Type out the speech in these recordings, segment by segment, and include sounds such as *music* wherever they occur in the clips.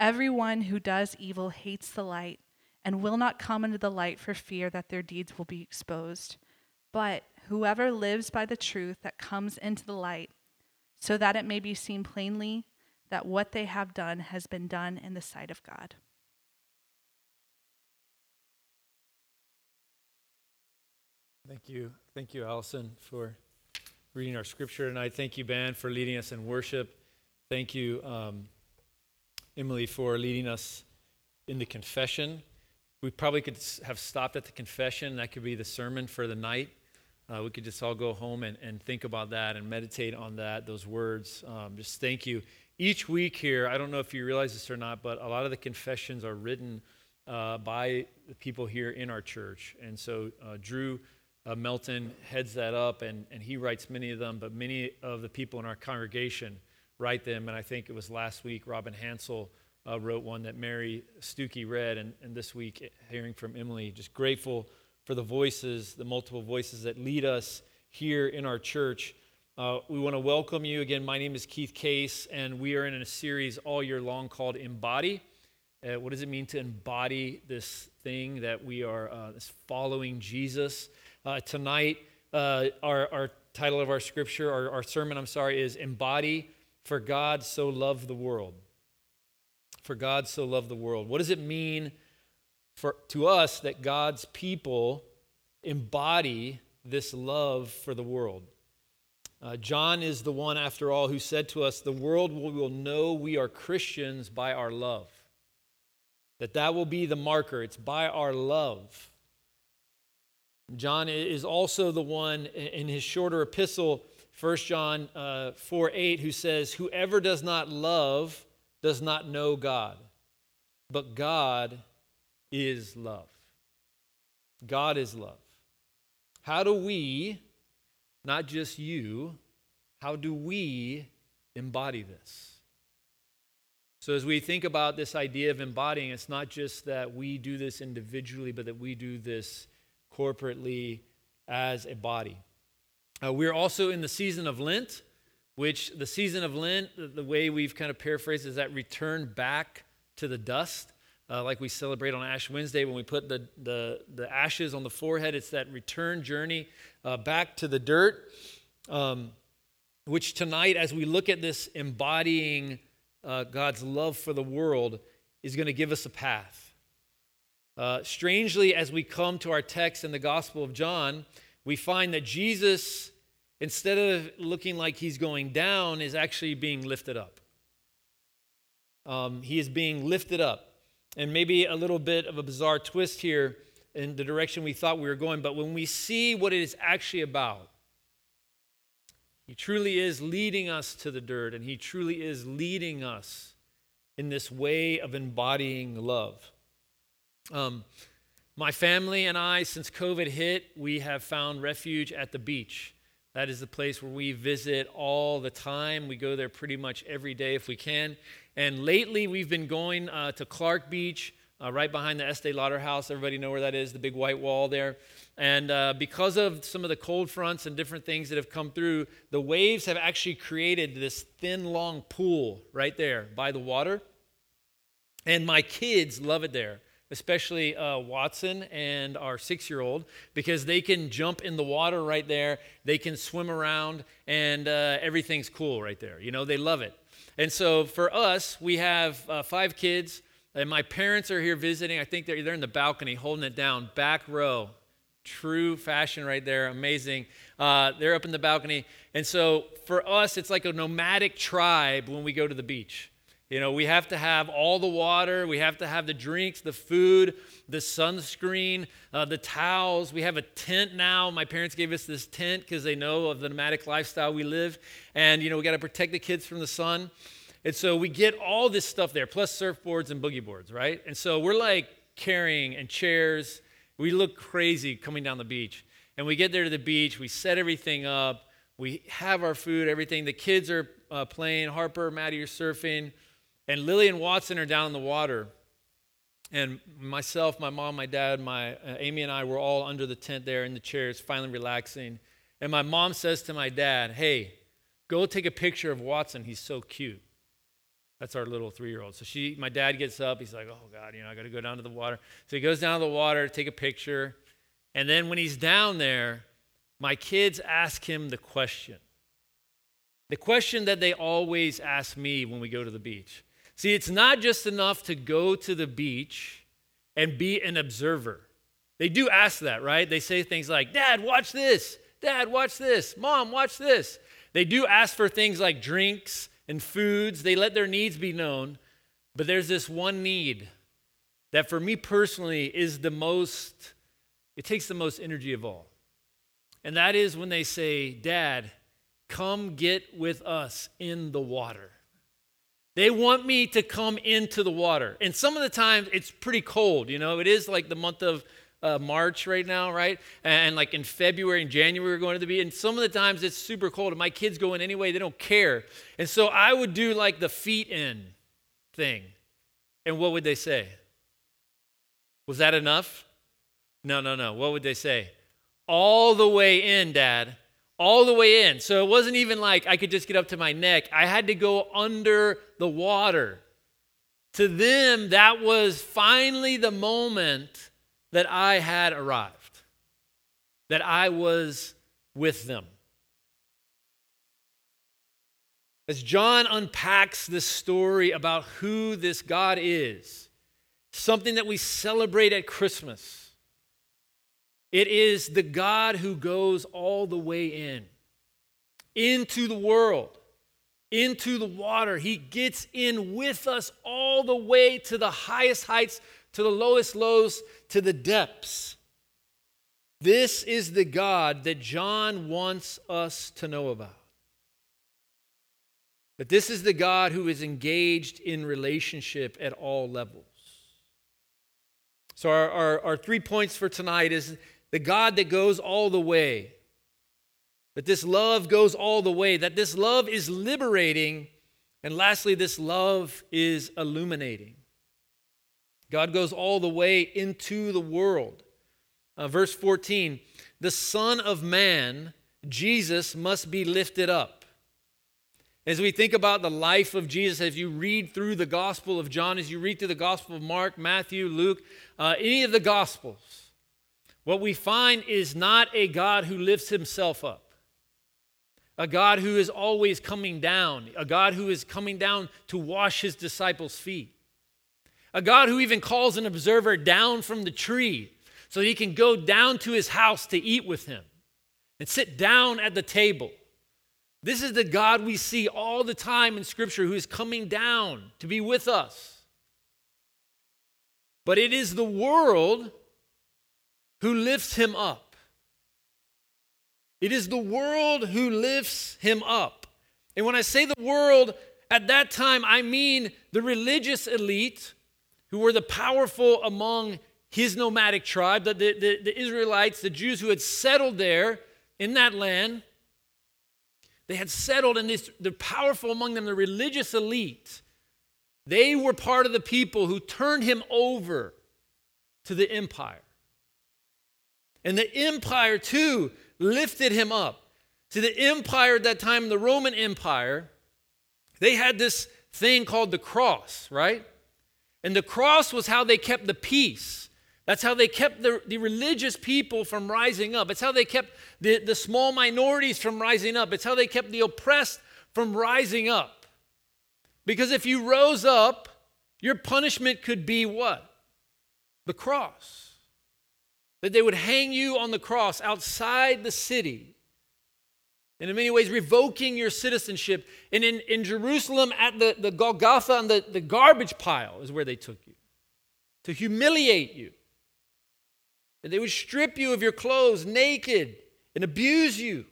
Everyone who does evil hates the light and will not come into the light for fear that their deeds will be exposed. But whoever lives by the truth that comes into the light, so that it may be seen plainly that what they have done has been done in the sight of God. Thank you. Thank you, Allison, for reading our scripture tonight. Thank you, Ben, for leading us in worship. Thank you, um, Emily, for leading us in the confession. We probably could have stopped at the confession. That could be the sermon for the night. Uh, we could just all go home and, and think about that and meditate on that, those words. Um, just thank you. Each week here, I don't know if you realize this or not, but a lot of the confessions are written uh, by the people here in our church. And so uh, Drew uh, Melton heads that up, and, and he writes many of them, but many of the people in our congregation write them. And I think it was last week, Robin Hansel uh, wrote one that Mary Stuckey read, and, and this week, hearing from Emily. Just grateful for the voices, the multiple voices that lead us here in our church. Uh, we want to welcome you again. My name is Keith Case, and we are in a series all year long called Embody. Uh, what does it mean to embody this thing that we are uh, following Jesus? Uh, tonight, uh, our, our title of our scripture, our, our sermon, I'm sorry, is Embody for God so loved the world. For God so loved the world. What does it mean? for, to us that God's people embody this love for the world. Uh, John is the one, after all, who said to us, The world will, will know we are Christians by our love. That that will be the marker. It's by our love. John is also the one in his shorter epistle, 1 John uh, 4 8, who says, Whoever does not love does not know God, but God is love. God is love. How do we, not just you, how do we embody this? So, as we think about this idea of embodying, it's not just that we do this individually, but that we do this corporately as a body. Uh, we're also in the season of Lent, which the season of Lent, the way we've kind of paraphrased is that return back to the dust uh, like we celebrate on Ash Wednesday when we put the, the, the ashes on the forehead. It's that return journey uh, back to the dirt, um, which tonight, as we look at this embodying uh, God's love for the world, is going to give us a path. Uh, strangely, as we come to our text in the Gospel of John, we find that Jesus, instead of looking like he's going down, is actually being lifted up. Um, he is being lifted up and maybe a little bit of a bizarre twist here in the direction we thought we were going, but when we see what it is actually about, he truly is leading us to the dirt, and he truly is leading us in this way of embodying love. Um, my family and I, since COVID hit, we have found refuge at the beach. That is the place where we visit all the time. We go there pretty much every day if we can. And lately, we've been going uh, to Clark Beach, uh, right behind the Estee Lauder House. Everybody know where that is, the big white wall there. And uh, because of some of the cold fronts and different things that have come through, the waves have actually created this thin, long pool right there by the water. And my kids love it there especially uh, Watson and our six year old, because they can jump in the water right there. They can swim around, and uh, everything's cool right there. You know, they love it. And so for us, we have uh, five kids, and my parents are here visiting. I think they're, they're in the balcony holding it down, back row. True fashion right there, amazing. Uh, they're up in the balcony. And so for us, it's like a nomadic tribe when we go to the beach. You know, we have to have all the water, we have to have the drinks, the food, the sunscreen, uh, the towels. We have a tent now. My parents gave us this tent because they know of the nomadic lifestyle we live. And, you know, we got to protect the kids from the sun. And so we get all this stuff there, plus surfboards and boogie boards, right? And so we're like carrying and chairs. We look crazy coming down the beach. And we get there to the beach, we set everything up, we have our food, everything. The kids are uh, playing, Harper, Maddie are surfing, and Lily and Watson are down in the water. And myself, my mom, my dad, my uh, Amy and I were all under the tent there in the chairs, finally relaxing. And my mom says to my dad, "Hey, go take a picture of Watson. He's so cute." That's our little three-year-old. So she, my dad gets up. He's like, "Oh God, you know, I got to go down to the water." So he goes down to the water, to take a picture, and then when he's down there, my kids ask him the question. The question that they always ask me when we go to the beach. See, it's not just enough to go to the beach and be an observer. They do ask that, right? They say things like, Dad, watch this. Dad, watch this. Mom, watch this. They do ask for things like drinks and foods. They let their needs be known. But there's this one need that, for me personally, is the most, it takes the most energy of all. And that is when they say, Dad, come get with us in the water. They want me to come into the water. And some of the times it's pretty cold. You know, it is like the month of uh, March right now, right? And like in February and January, we're going to be. And some of the times it's super cold. And my kids go in anyway, they don't care. And so I would do like the feet in thing. And what would they say? Was that enough? No, no, no. What would they say? All the way in, Dad all the way in. So it wasn't even like I could just get up to my neck. I had to go under the water. To them, that was finally the moment that I had arrived, that I was with them. As John unpacks this story about who this God is, something that we celebrate at Christmas it is the God who goes all the way in, into the world, into the water. He gets in with us all the way to the highest heights, to the lowest lows, to the depths. This is the God that John wants us to know about. But this is the God who is engaged in relationship at all levels. So, our, our, our three points for tonight is the God that goes all the way. That this love goes all the way, that this love is liberating, and lastly, this love is illuminating. God goes all the way into the world. Uh, verse 14 the Son of Man, Jesus, must be lifted up. As we think about the life of Jesus, as you read through the Gospel of John, as you read through the Gospel of Mark, Matthew, Luke, uh, any of the Gospels, what we find is not a God who lifts himself up, a God who is always coming down, a God who is coming down to wash his disciples' feet, a God who even calls an observer down from the tree so he can go down to his house to eat with him and sit down at the table. This is the God we see all the time in Scripture who is coming down to be with us. But it is the world who lifts him up. It is the world who lifts him up. And when I say the world, at that time, I mean the religious elite who were the powerful among his nomadic tribe, the, the, the, the Israelites, the Jews who had settled there in that land. They had settled, and this, the powerful among them, the religious elite, they were part of the people who turned him over to the empire. And the empire, too, lifted him up. See, the empire at that time, the Roman Empire, they had this thing called the cross, right? And the cross was how they kept the peace. That's how they kept the, the religious people from rising up. It's how they kept the, the small minorities from rising up. It's how they kept the oppressed from rising up. Because if you rose up, your punishment could be what? The cross that they would hang you on the cross outside the city. And in many ways, revoking your citizenship. And in, in Jerusalem, at the, the Golgotha, and the, the garbage pile, is where they took you to humiliate you. And they would strip you of your clothes naked and abuse you.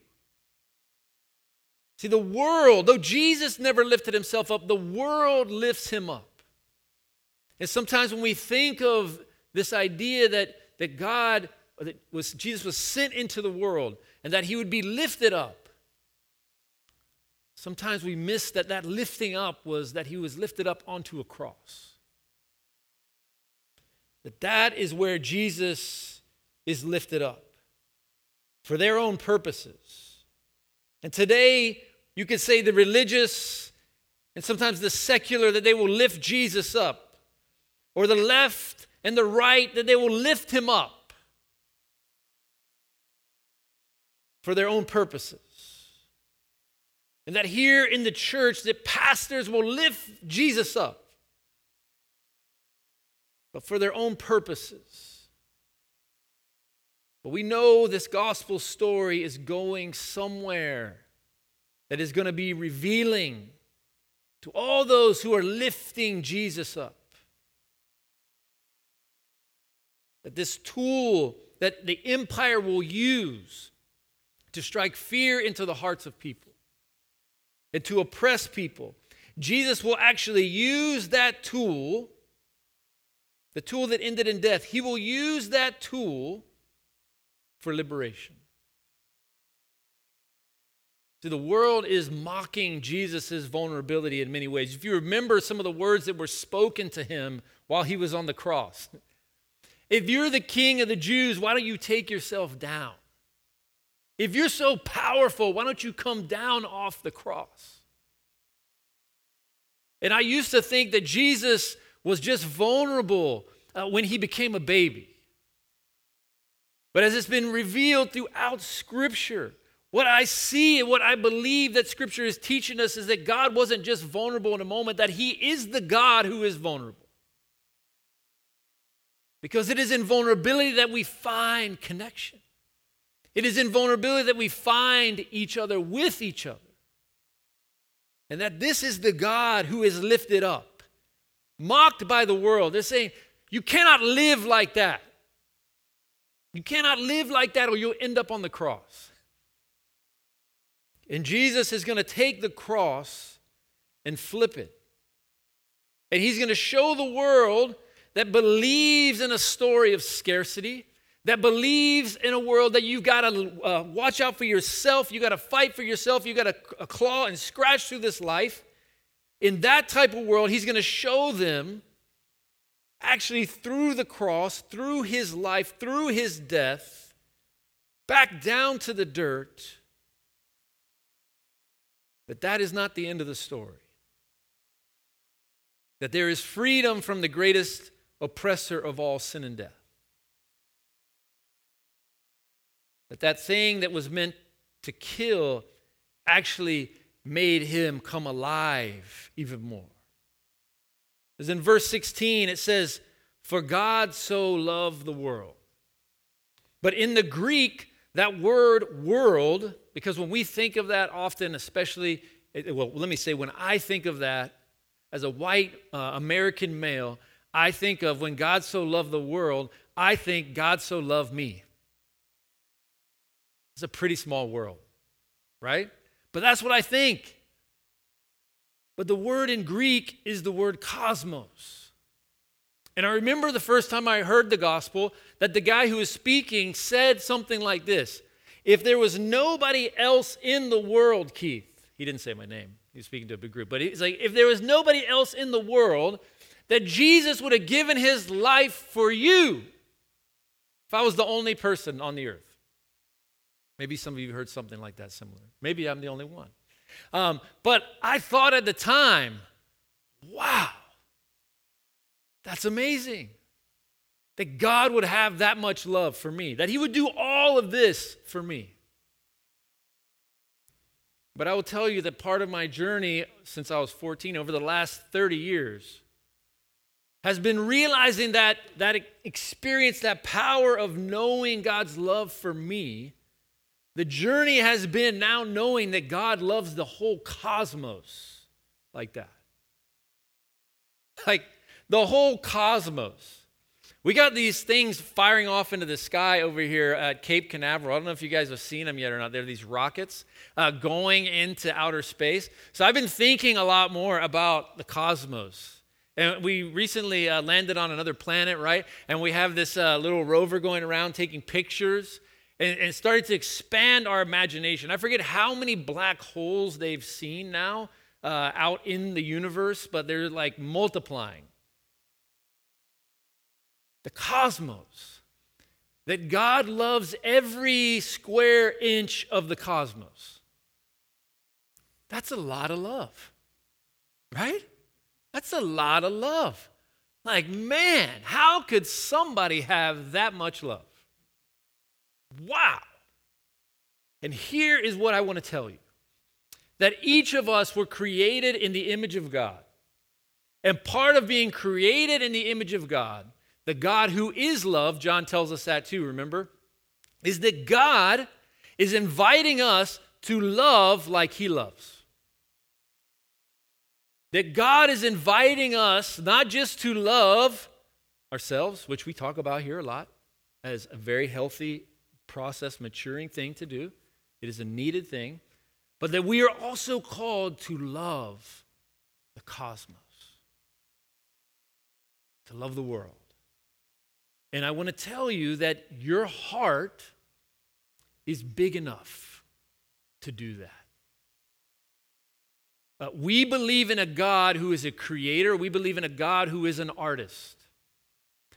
See, the world, though Jesus never lifted himself up, the world lifts him up. And sometimes when we think of this idea that, that God, that was, Jesus was sent into the world and that he would be lifted up, sometimes we miss that that lifting up was that he was lifted up onto a cross. That that is where Jesus is lifted up for their own purposes. And today, you could say the religious and sometimes the secular that they will lift Jesus up, or the left and the right that they will lift him up for their own purposes. And that here in the church, that pastors will lift Jesus up, but for their own purposes. But we know this gospel story is going somewhere that is going to be revealing to all those who are lifting Jesus up. That this tool that the empire will use to strike fear into the hearts of people and to oppress people, Jesus will actually use that tool, the tool that ended in death, he will use that tool for liberation. See, the world is mocking Jesus' vulnerability in many ways. If you remember some of the words that were spoken to him while he was on the cross, if you're the king of the Jews, why don't you take yourself down? If you're so powerful, why don't you come down off the cross? And I used to think that Jesus was just vulnerable uh, when he became a baby. But as it's been revealed throughout Scripture, what I see and what I believe that Scripture is teaching us is that God wasn't just vulnerable in a moment, that He is the God who is vulnerable. Because it is in vulnerability that we find connection. It is in vulnerability that we find each other with each other. And that this is the God who is lifted up, mocked by the world. They're saying, You cannot live like that. You cannot live like that or you'll end up on the cross. And Jesus is going to take the cross and flip it. And he's going to show the world that believes in a story of scarcity, that believes in a world that you've got to uh, watch out for yourself, you got to fight for yourself, you got to uh, claw and scratch through this life. In that type of world, he's going to show them actually through the cross, through his life, through his death, back down to the dirt. But that is not the end of the story. That there is freedom from the greatest oppressor of all sin and death. That that thing that was meant to kill actually made him come alive even more. As in verse 16, it says, For God so loved the world. But in the Greek, that word world, because when we think of that often, especially, well, let me say, when I think of that as a white uh, American male, I think of when God so loved the world, I think God so loved me. It's a pretty small world, right? But that's what I think. But the word in Greek is the word cosmos. And I remember the first time I heard the gospel that the guy who was speaking said something like this If there was nobody else in the world, Keith, he didn't say my name, he was speaking to a big group, but he's like, if there was nobody else in the world, that Jesus would have given his life for you if I was the only person on the earth. Maybe some of you heard something like that similar. Maybe I'm the only one. Um, but I thought at the time, wow, that's amazing. That God would have that much love for me, that He would do all of this for me. But I will tell you that part of my journey since I was 14, over the last 30 years, has been realizing that that experience, that power of knowing God's love for me the journey has been now knowing that God loves the whole cosmos like that. Like the whole cosmos. We got these things firing off into the sky over here at Cape Canaveral. I don't know if you guys have seen them yet or not. They're these rockets uh, going into outer space. So I've been thinking a lot more about the cosmos. And we recently uh, landed on another planet, right? And we have this uh, little rover going around taking pictures and, and started to expand our imagination. I forget how many black holes they've seen now uh, out in the universe, but they're like multiplying. The cosmos. That God loves every square inch of the cosmos. That's a lot of love, right? That's a lot of love. Like, man, how could somebody have that much love? Wow. And here is what I want to tell you that each of us were created in the image of God. And part of being created in the image of God, the God who is love, John tells us that too, remember, is that God is inviting us to love like he loves. That God is inviting us not just to love ourselves, which we talk about here a lot as a very healthy process, maturing thing to do. It is a needed thing. But that we are also called to love the cosmos, to love the world. And I want to tell you that your heart is big enough to do that. Uh, we believe in a God who is a creator. We believe in a God who is an artist.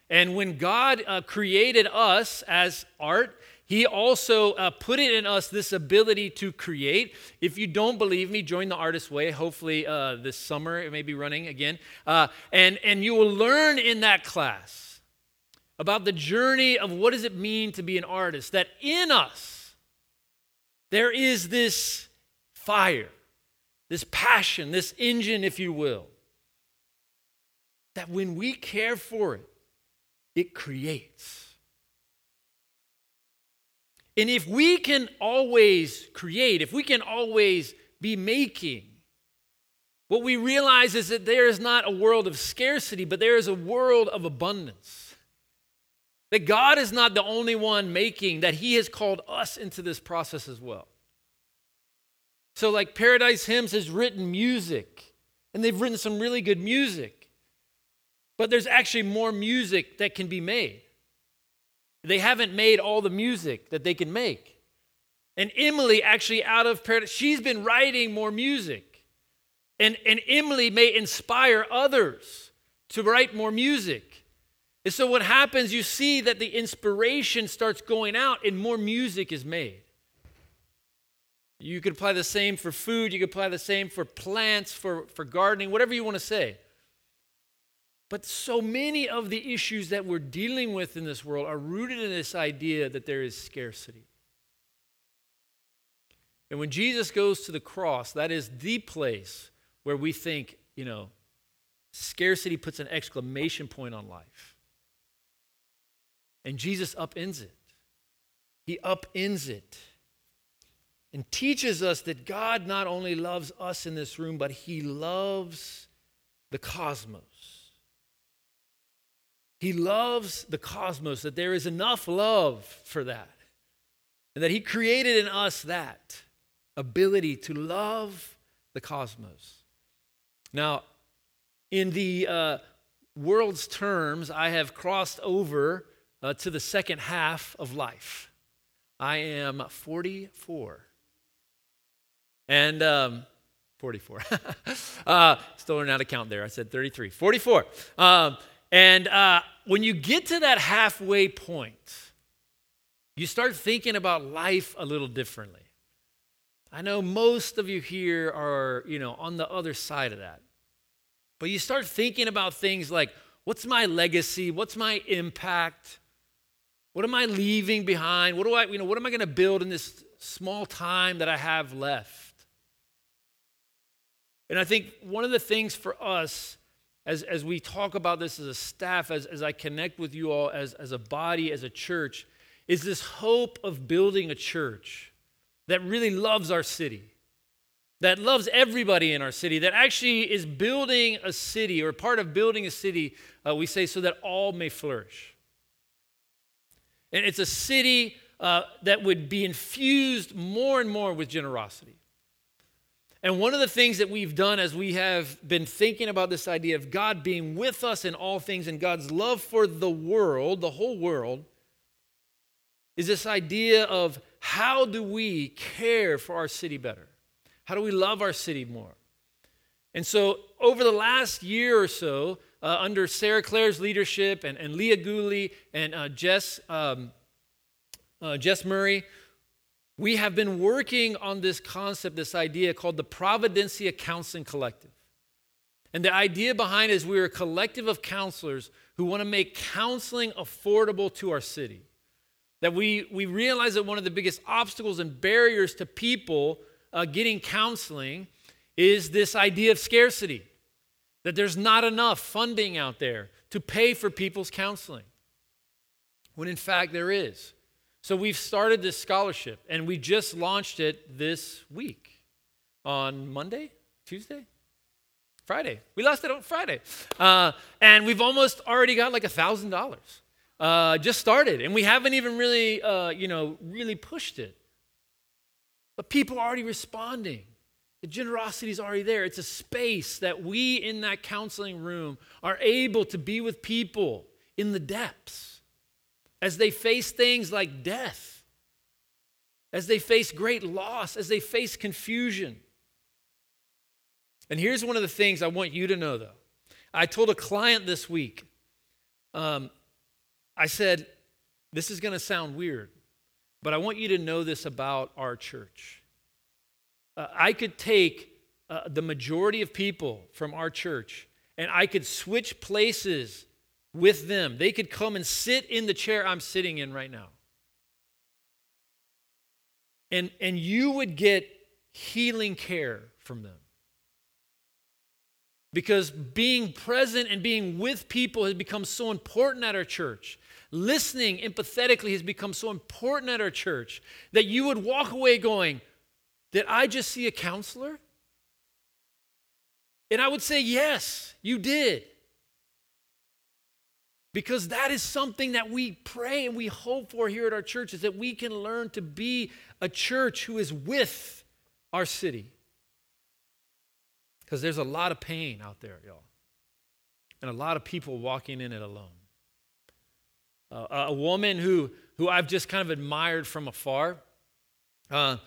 And when God uh, created us as art, he also uh, put it in us this ability to create. If you don't believe me, join the Artist Way. Hopefully, uh, this summer it may be running again. Uh, and, and you will learn in that class about the journey of what does it mean to be an artist. That in us, there is this fire, this passion, this engine, if you will. That when we care for it, it creates. And if we can always create, if we can always be making, what we realize is that there is not a world of scarcity, but there is a world of abundance. That God is not the only one making, that He has called us into this process as well. So, like Paradise Hymns has written music, and they've written some really good music, but there's actually more music that can be made. They haven't made all the music that they can make. And Emily, actually, out of paradise, she's been writing more music. And, and Emily may inspire others to write more music. And so, what happens, you see that the inspiration starts going out and more music is made. You could apply the same for food, you could apply the same for plants, for, for gardening, whatever you want to say. But so many of the issues that we're dealing with in this world are rooted in this idea that there is scarcity. And when Jesus goes to the cross, that is the place where we think, you know, scarcity puts an exclamation point on life. And Jesus upends it. He upends it and teaches us that God not only loves us in this room, but He loves the cosmos. He loves the cosmos, that there is enough love for that. And that He created in us that ability to love the cosmos. Now, in the uh, world's terms, I have crossed over uh, to the second half of life. I am 44. And um, 44. *laughs* uh, still learning how to count there. I said 33. 44. Um, and uh, when you get to that halfway point, you start thinking about life a little differently. I know most of you here are, you know, on the other side of that. But you start thinking about things like what's my legacy? What's my impact? What am I leaving behind? What do I, you know, what am I going to build in this small time that I have left? And I think one of the things for us as, as we talk about this as a staff, as, as I connect with you all as, as a body, as a church, is this hope of building a church that really loves our city, that loves everybody in our city, that actually is building a city or part of building a city, uh, we say, so that all may flourish. And it's a city uh, that would be infused more and more with generosity. And one of the things that we've done as we have been thinking about this idea of God being with us in all things and God's love for the world, the whole world, is this idea of how do we care for our city better? How do we love our city more? And so, over the last year or so, uh, under Sarah Claire's leadership and, and Leah Gooley and uh, Jess, um, uh, Jess Murray, we have been working on this concept, this idea called the Providencia Counseling Collective. And the idea behind it is we're a collective of counselors who want to make counseling affordable to our city. That we, we realize that one of the biggest obstacles and barriers to people uh, getting counseling is this idea of scarcity that there's not enough funding out there to pay for people's counseling, when in fact there is. So we've started this scholarship, and we just launched it this week on Monday, Tuesday, Friday. We lost it on Friday. Uh, and we've almost already got like a $1,000. Uh, just started, and we haven't even really, uh, you know, really pushed it. But people are already responding. The generosity is already there. It's a space that we in that counseling room are able to be with people in the depths as they face things like death, as they face great loss, as they face confusion. And here's one of the things I want you to know though. I told a client this week, um, I said, This is going to sound weird, but I want you to know this about our church uh, I could take uh, the majority of people from our church and I could switch places with them. They could come and sit in the chair I'm sitting in right now. And, and you would get healing care from them. Because being present and being with people has become so important at our church. Listening empathetically has become so important at our church that you would walk away going, did I just see a counselor? And I would say, Yes, you did. Because that is something that we pray and we hope for here at our church is that we can learn to be a church who is with our city. Because there's a lot of pain out there, y'all. And a lot of people walking in it alone. Uh, a woman who, who I've just kind of admired from afar. Uh,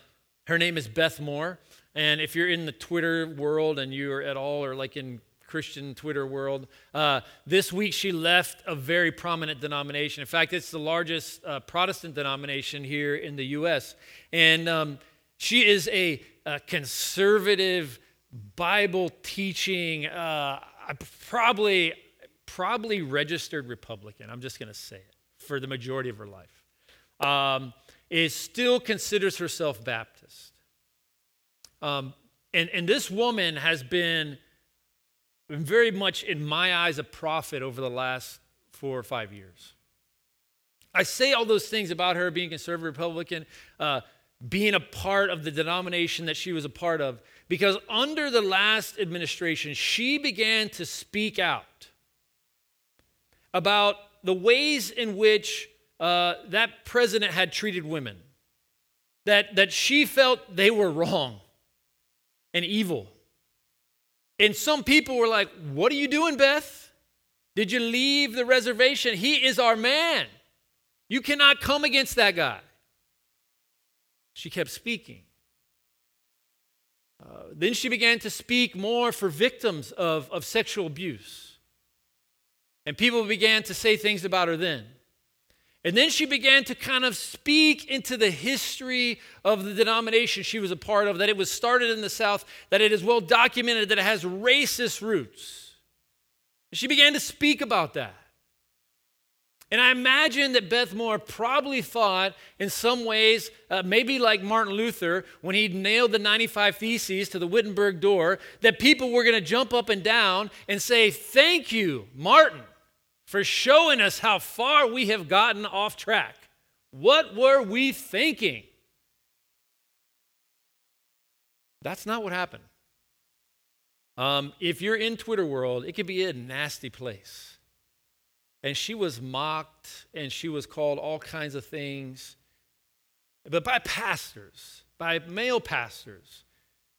her name is Beth Moore. And if you're in the Twitter world and you're at all, or like in Christian Twitter world, uh, this week she left a very prominent denomination. In fact, it's the largest uh, Protestant denomination here in the U.S. And um, she is a, a, conservative, Bible teaching, uh, probably probably registered Republican. I'm just going to say it for the majority of her life. Um, is still considers herself Baptist. Um, and, and this woman has been very much, in my eyes, a prophet over the last four or five years. I say all those things about her being conservative Republican, uh, being a part of the denomination that she was a part of, because under the last administration, she began to speak out about the ways in which uh, that president had treated women, that, that she felt they were wrong and evil. And some people were like, What are you doing, Beth? Did you leave the reservation? He is our man. You cannot come against that guy. She kept speaking. Uh, then she began to speak more for victims of, of sexual abuse. And people began to say things about her then. And then she began to kind of speak into the history of the denomination she was a part of, that it was started in the South, that it is well documented that it has racist roots. And she began to speak about that. And I imagine that Beth Moore probably thought, in some ways, uh, maybe like Martin Luther, when he nailed the 95 Theses to the Wittenberg door, that people were going to jump up and down and say, Thank you, Martin for showing us how far we have gotten off track. What were we thinking? That's not what happened. Um, if you're in Twitter world, it can be a nasty place. and she was mocked and she was called all kinds of things. But by pastors, by male pastors,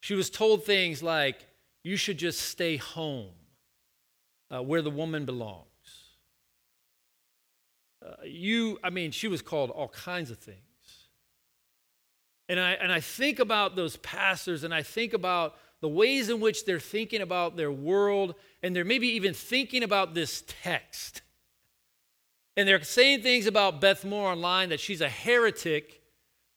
she was told things like, you should just stay home uh, where the woman belongs. Uh, you, I mean, she was called all kinds of things. And I, and I think about those pastors and I think about the ways in which they're thinking about their world and they're maybe even thinking about this text. And they're saying things about Beth Moore online that she's a heretic,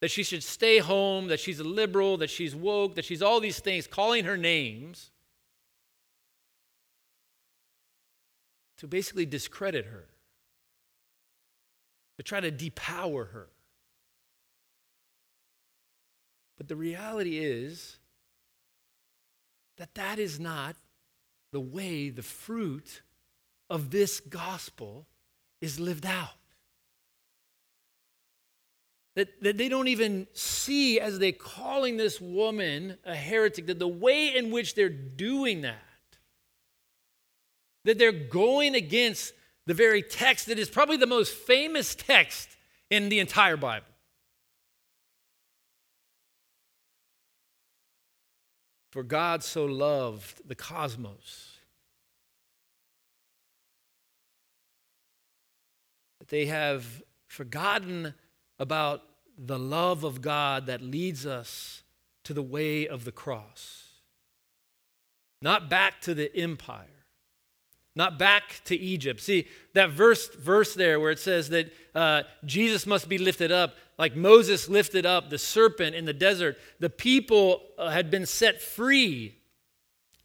that she should stay home, that she's a liberal, that she's woke, that she's all these things, calling her names to basically discredit her, to try to depower her. But the reality is that that is not the way the fruit of this gospel is lived out. That, that they don't even see as they're calling this woman a heretic, that the way in which they're doing that, that they're going against the very text that is probably the most famous text in the entire Bible. For God so loved the cosmos that they have forgotten about the love of God that leads us to the way of the cross, not back to the empire not back to Egypt. See, that verse, verse there where it says that uh, Jesus must be lifted up, like Moses lifted up the serpent in the desert. The people uh, had been set free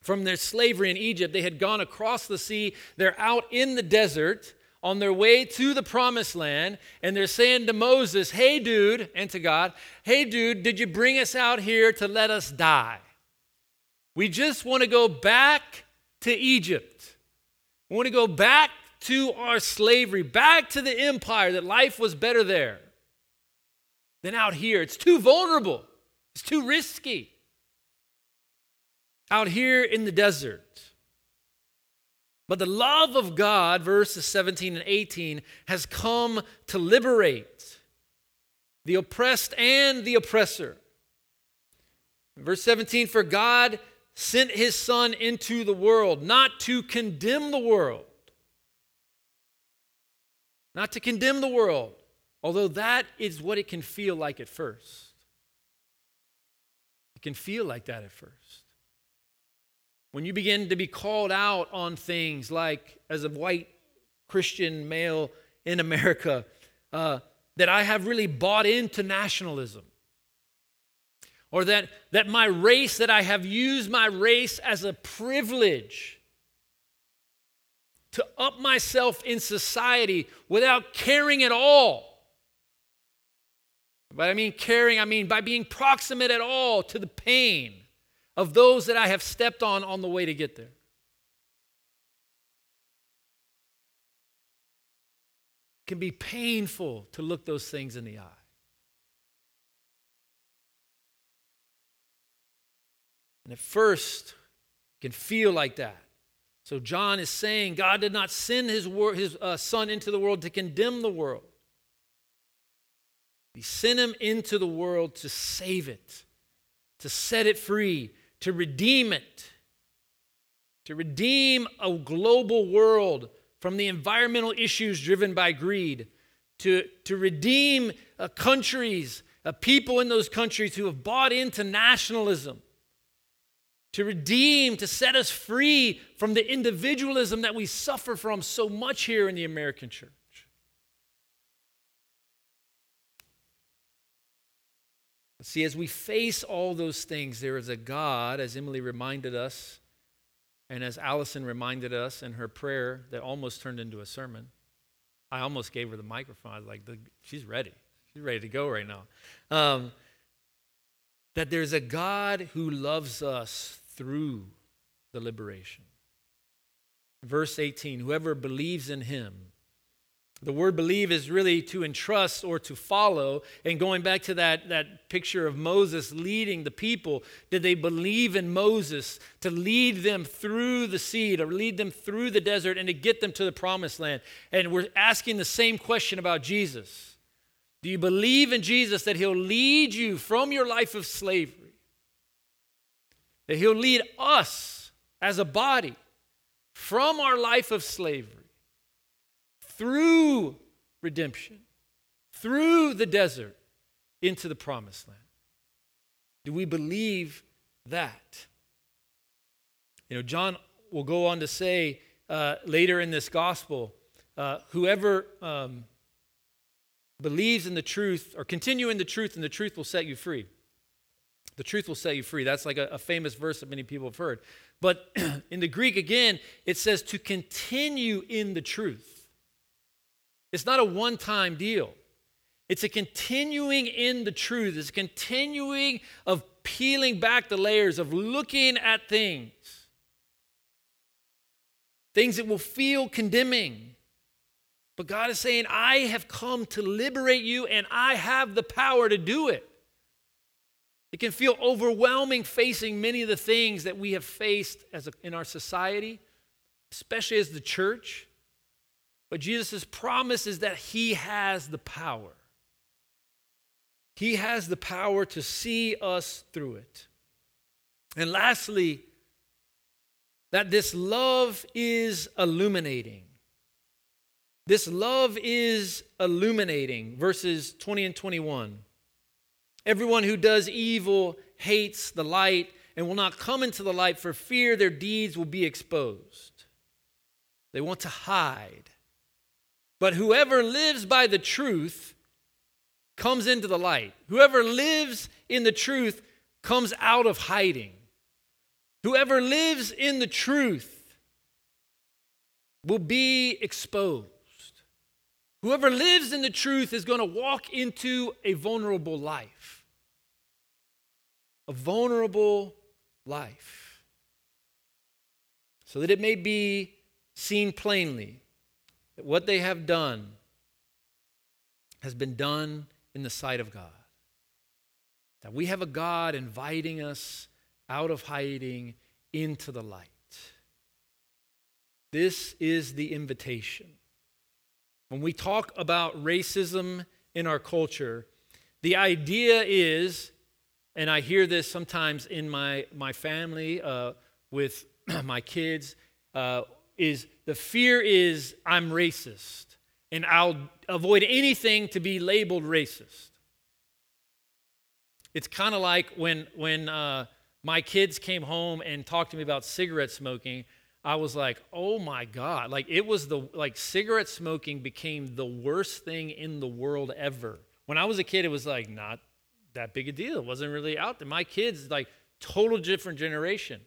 from their slavery in Egypt. They had gone across the sea, they're out in the desert on their way to the promised land, and they're saying to Moses, Hey, dude, and to God, Hey, dude, did you bring us out here to let us die? We just want to go back to Egypt. We want to go back to our slavery, back to the empire, that life was better there than out here. It's too vulnerable, it's too risky. Out here in the desert. But the love of God, verses 17 and 18, has come to liberate the oppressed and the oppressor. Verse 17, for God sent his son into the world, not to condemn the world. Not to condemn the world, although that is what it can feel like at first. It can feel like that at first. When you begin to be called out on things like, as a white Christian male in America, uh, that I have really bought into nationalism or that, that my race, that I have used my race as a privilege to up myself in society without caring at all. But I mean caring, I mean by being proximate at all to the pain of those that I have stepped on on the way to get there. It can be painful to look those things in the eye. And at first, can feel like that. So John is saying God did not send his, wor- his uh, son into the world to condemn the world. He sent him into the world to save it, to set it free, to redeem it, to redeem a global world from the environmental issues driven by greed, to, to redeem uh, countries, uh, people in those countries who have bought into nationalism to redeem, to set us free from the individualism that we suffer from so much here in the American church. See, as we face all those things, there is a God, as Emily reminded us, and as Allison reminded us in her prayer that almost turned into a sermon. I almost gave her the microphone. Like, she's ready. She's ready to go right now. Um, that there's a God who loves us through the liberation. Verse 18 Whoever believes in him The word believe is really to entrust or to follow. And going back to that, that picture of Moses leading the people, did they believe in Moses to lead them through the sea, to lead them through the desert, and to get them to the promised land? And we're asking the same question about Jesus. Do you believe in Jesus that he'll lead you from your life of slavery? That he'll lead us as a body from our life of slavery through redemption, through the desert, into the promised land? Do we believe that? You know, John will go on to say uh, later in this gospel uh, whoever um, believes in the truth or continue in the truth, and the truth will set you free. The truth will set you free. That's like a, a famous verse that many people have heard. But *clears throat* in the Greek, again, it says to continue in the truth. It's not a one time deal. It's a continuing in the truth. It's a continuing of peeling back the layers, of looking at things. Things that will feel condemning. But God is saying, I have come to liberate you and I have the power to do it. It can feel overwhelming facing many of the things that we have faced as a, in our society, especially as the church. But Jesus' promise is that he has the power. He has the power to see us through it. And lastly, that this love is illuminating. This love is illuminating. Verses 20 and 21. Everyone who does evil hates the light and will not come into the light for fear their deeds will be exposed. They want to hide. But whoever lives by the truth comes into the light. Whoever lives in the truth comes out of hiding. Whoever lives in the truth will be exposed. Whoever lives in the truth is going to walk into a vulnerable life. A vulnerable life. So that it may be seen plainly that what they have done has been done in the sight of God. That we have a God inviting us out of hiding into the light. This is the invitation. When we talk about racism in our culture, the idea is, and I hear this sometimes in my, my family uh, with *clears throat* my kids, uh, is the fear is I'm racist and I'll avoid anything to be labeled racist. It's kind of like when, when uh, my kids came home and talked to me about cigarette smoking. I was like, oh my God. Like, it was the, like, cigarette smoking became the worst thing in the world ever. When I was a kid, it was like not that big a deal. It wasn't really out there. My kids, like, total different generation.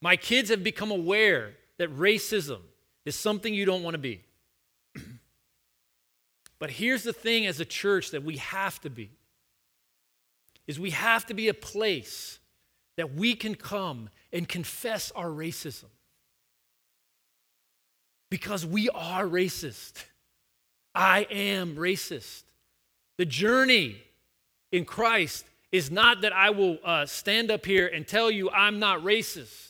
My kids have become aware that racism is something you don't want to be. *clears throat* but here's the thing as a church that we have to be is we have to be a place that we can come and confess our racism. Because we are racist. I am racist. The journey in Christ is not that I will uh, stand up here and tell you I'm not racist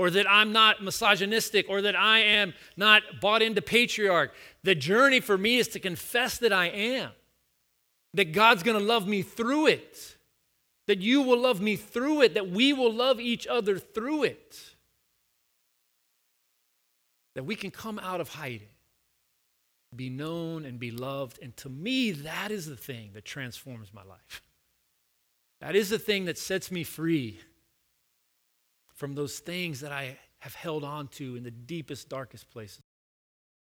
or that I'm not misogynistic, or that I am not bought into patriarch. The journey for me is to confess that I am, that God's gonna love me through it, that you will love me through it, that we will love each other through it, that we can come out of hiding, be known and be loved. And to me, that is the thing that transforms my life. That is the thing that sets me free from those things that I have held on to in the deepest, darkest places